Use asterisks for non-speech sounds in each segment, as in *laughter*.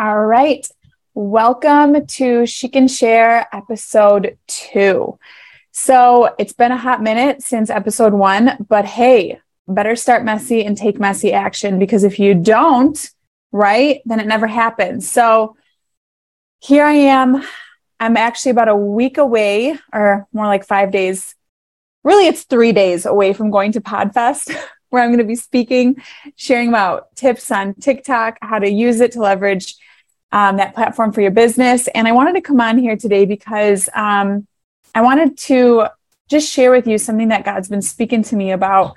All right. Welcome to She Can Share episode two. So it's been a hot minute since episode one, but hey, better start messy and take messy action because if you don't, right, then it never happens. So here I am. I'm actually about a week away, or more like five days. Really, it's three days away from going to PodFest, *laughs* where I'm going to be speaking, sharing about tips on TikTok, how to use it to leverage um, that platform for your business. And I wanted to come on here today because um, I wanted to just share with you something that God's been speaking to me about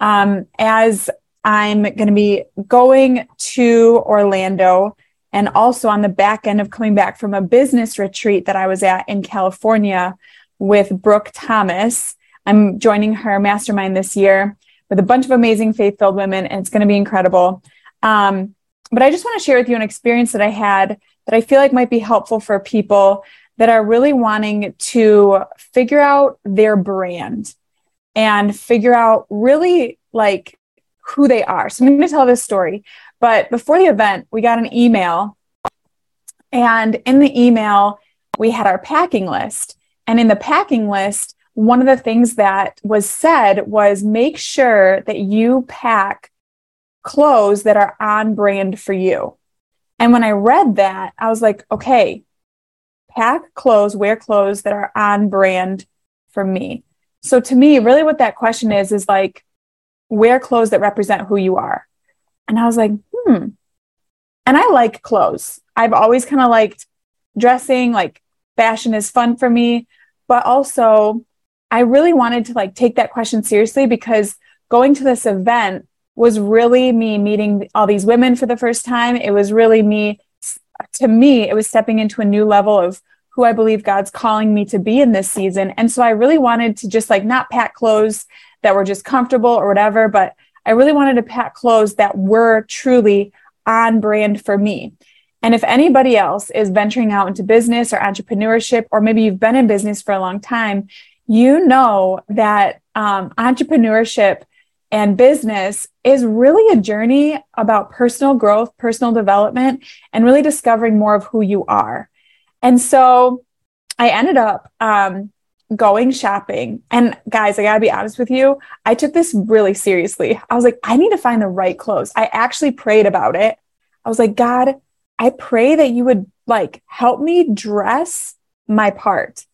um, as I'm going to be going to Orlando and also on the back end of coming back from a business retreat that I was at in California with Brooke Thomas. I'm joining her mastermind this year with a bunch of amazing faith filled women, and it's going to be incredible. Um, but I just want to share with you an experience that I had that I feel like might be helpful for people that are really wanting to figure out their brand and figure out really like who they are. So I'm going to tell this story. But before the event, we got an email. And in the email, we had our packing list. And in the packing list, one of the things that was said was make sure that you pack clothes that are on brand for you. And when I read that, I was like, okay, pack clothes, wear clothes that are on brand for me. So to me, really what that question is, is like, wear clothes that represent who you are. And I was like, hmm. And I like clothes. I've always kind of liked dressing, like fashion is fun for me. But also, I really wanted to like take that question seriously because going to this event was really me meeting all these women for the first time. It was really me, to me, it was stepping into a new level of who I believe God's calling me to be in this season. And so I really wanted to just like not pack clothes that were just comfortable or whatever, but I really wanted to pack clothes that were truly on brand for me. And if anybody else is venturing out into business or entrepreneurship, or maybe you've been in business for a long time, you know that um, entrepreneurship and business is really a journey about personal growth, personal development, and really discovering more of who you are. And so I ended up um, going shopping. And guys, I gotta be honest with you, I took this really seriously. I was like, I need to find the right clothes. I actually prayed about it. I was like, God, I pray that you would like help me dress my part.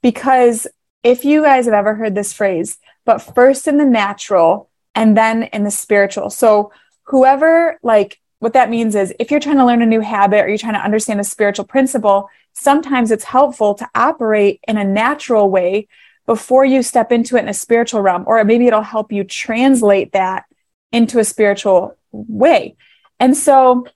Because if you guys have ever heard this phrase, but first in the natural, and then in the spiritual. So whoever like what that means is if you're trying to learn a new habit or you're trying to understand a spiritual principle, sometimes it's helpful to operate in a natural way before you step into it in a spiritual realm, or maybe it'll help you translate that into a spiritual way. And so,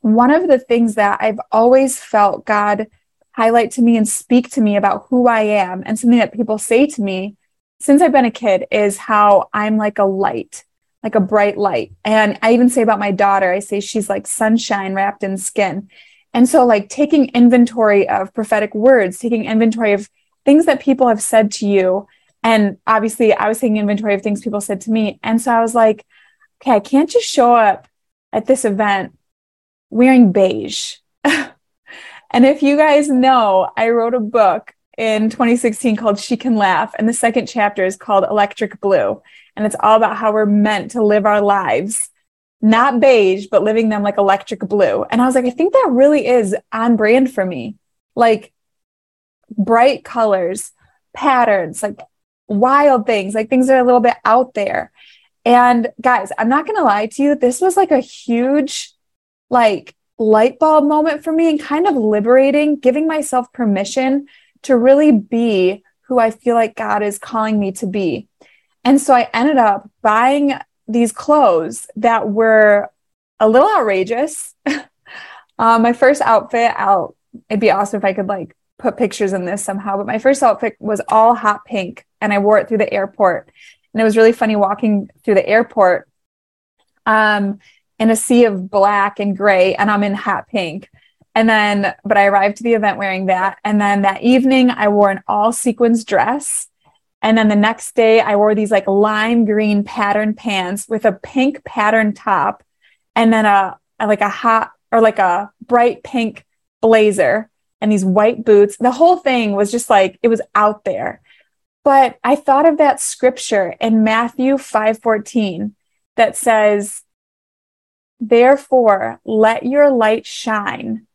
one of the things that I've always felt God highlight to me and speak to me about who I am, and something that people say to me since I've been a kid is how I'm like a light, like a bright light. And I even say about my daughter, I say she's like sunshine wrapped in skin. And so, like, taking inventory of prophetic words, taking inventory of things that people have said to you. And obviously, I was taking inventory of things people said to me. And so I was like, okay, I can't just show up at this event wearing beige. *laughs* and if you guys know, I wrote a book in 2016 called She Can Laugh. And the second chapter is called Electric Blue. And it's all about how we're meant to live our lives, not beige, but living them like electric blue. And I was like, I think that really is on brand for me. Like bright colors, patterns, like wild things, like things that are a little bit out there. And guys, I'm not going to lie to you. This was like a huge, like, light bulb moment for me and kind of liberating, giving myself permission to really be who I feel like God is calling me to be. And so I ended up buying these clothes that were a little outrageous. um, *laughs* my first outfit, I'll, it'd be awesome if I could like put pictures in this somehow, but my first outfit was all hot pink and I wore it through the airport. And it was really funny walking through the airport um, in a sea of black and gray, and I'm in hot pink. And then, but I arrived to the event wearing that. And then that evening, I wore an all sequins dress. And then the next day, I wore these like lime green pattern pants with a pink pattern top and then a, a like a hot or like a bright pink blazer and these white boots. The whole thing was just like it was out there. But I thought of that scripture in Matthew 5:14 that says, Therefore, let your light shine.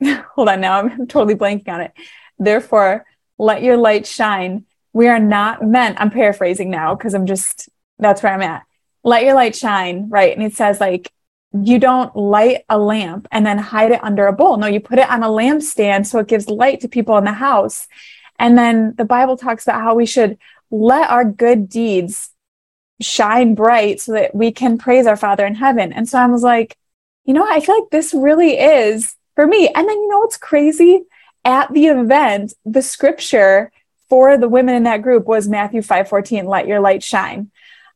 *laughs* Hold on now, I'm *laughs* totally blanking on it. Therefore, let your light shine. We are not meant, I'm paraphrasing now because I'm just, that's where I'm at. Let your light shine, right? And it says, like, you don't light a lamp and then hide it under a bowl. No, you put it on a lampstand so it gives light to people in the house. And then the Bible talks about how we should let our good deeds shine bright so that we can praise our Father in heaven. And so I was like, you know, I feel like this really is for me. And then, you know, what's crazy? At the event, the scripture for the women in that group was Matthew 5 14, let your light shine.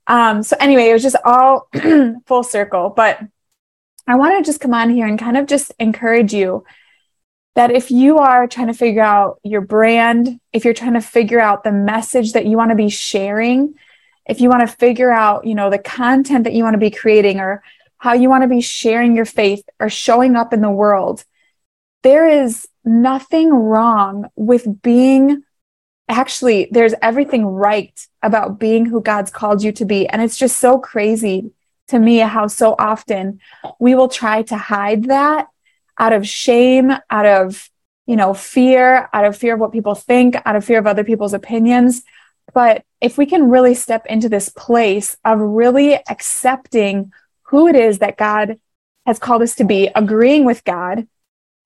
Um, so anyway, it was just all *clears throat* full circle. But I want to just come on here and kind of just encourage you that if you are trying to figure out your brand, if you're trying to figure out the message that you want to be sharing, if you want to figure out, you know, the content that you want to be creating or how you want to be sharing your faith or showing up in the world, there is nothing wrong with being actually there's everything right about being who God's called you to be. And it's just so crazy to me how so often we will try to hide that out of shame, out of you know fear, out of fear of what people think, out of fear of other people's opinions. But if we can really step into this place of really accepting who it is that God has called us to be, agreeing with God,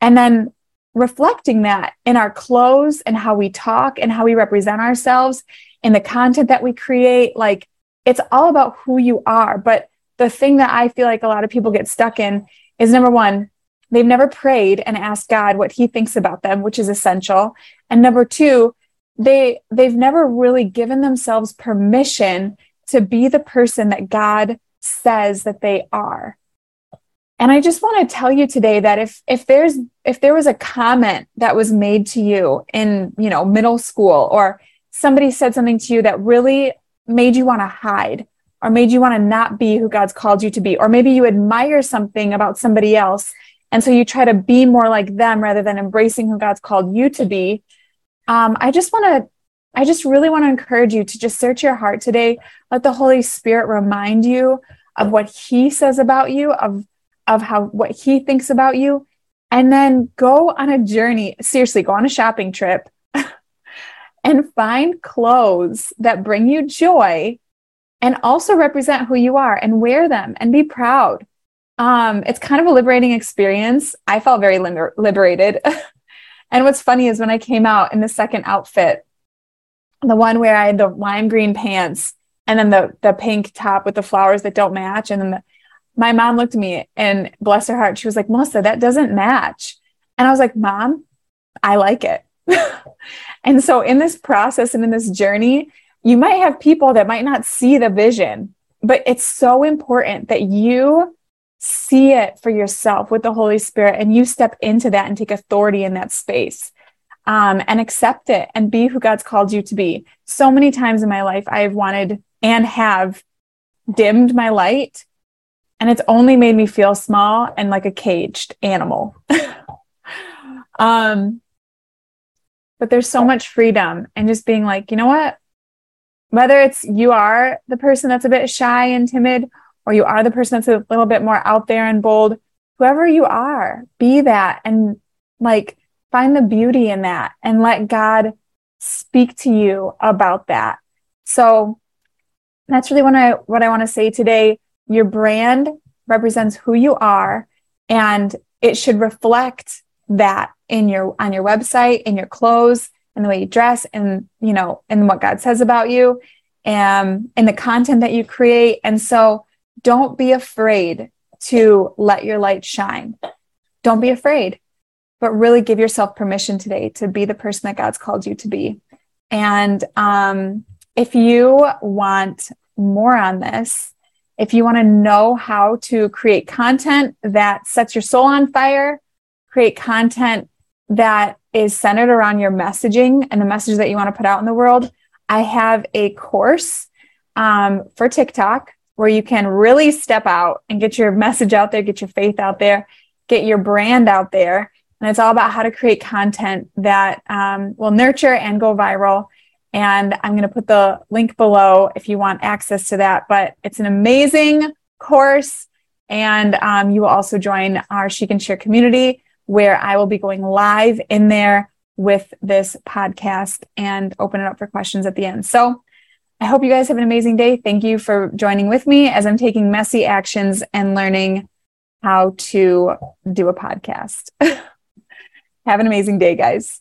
and then reflecting that in our clothes and how we talk and how we represent ourselves in the content that we create, like it's all about who you are. But the thing that I feel like a lot of people get stuck in is number one, they've never prayed and asked God what he thinks about them, which is essential. And number two, they they've never really given themselves permission to be the person that God says that they are. And I just want to tell you today that if if there's if there was a comment that was made to you in, you know, middle school or somebody said something to you that really made you want to hide or made you want to not be who God's called you to be or maybe you admire something about somebody else and so you try to be more like them rather than embracing who God's called you to be, um, I just want to, I just really want to encourage you to just search your heart today. Let the Holy Spirit remind you of what He says about you, of of how what He thinks about you, and then go on a journey. Seriously, go on a shopping trip *laughs* and find clothes that bring you joy and also represent who you are and wear them and be proud. Um, it's kind of a liberating experience. I felt very liber- liberated *laughs* And what's funny is when I came out in the second outfit, the one where I had the lime green pants and then the the pink top with the flowers that don't match, and then the, my mom looked at me and bless her heart, she was like, "Melissa, that doesn't match." And I was like, "Mom, I like it." *laughs* and so in this process and in this journey, you might have people that might not see the vision, but it's so important that you see it for yourself with the Holy Spirit and you step into that and take authority in that space um, and accept it and be who God's called you to be. So many times in my life, I've wanted and have dimmed my light, and it's only made me feel small and like a caged animal. *laughs* um, but there's so much freedom and just being like, you know what? Whether it's you are the person that's a bit shy and timid, or you are the person that's a little bit more out there and bold, whoever you are, be that and like find the beauty in that and let God speak to you about that. So that's really what I what I want to say today. Your brand represents who you are and it should reflect that in your on your website, in your clothes, in the way you dress, and you know, in what God says about you, and in the content that you create. And so don't be afraid to let your light shine. Don't be afraid, but really give yourself permission today to be the person that God's called you to be. And um, if you want more on this, if you want to know how to create content that sets your soul on fire, create content that is centered around your messaging and the message that you want to put out in the world, I have a course um, for TikTok where you can really step out and get your message out there, get your faith out there, get your brand out there. And it's all about how to create content that um, will nurture and go viral. And I'm going to put the link below if you want access to that. But it's an amazing course. And um, you will also join our She Can Share community where I will be going live in there with this podcast and open it up for questions at the end. So I hope you guys have an amazing day. Thank you for joining with me as I'm taking messy actions and learning how to do a podcast. *laughs* have an amazing day, guys.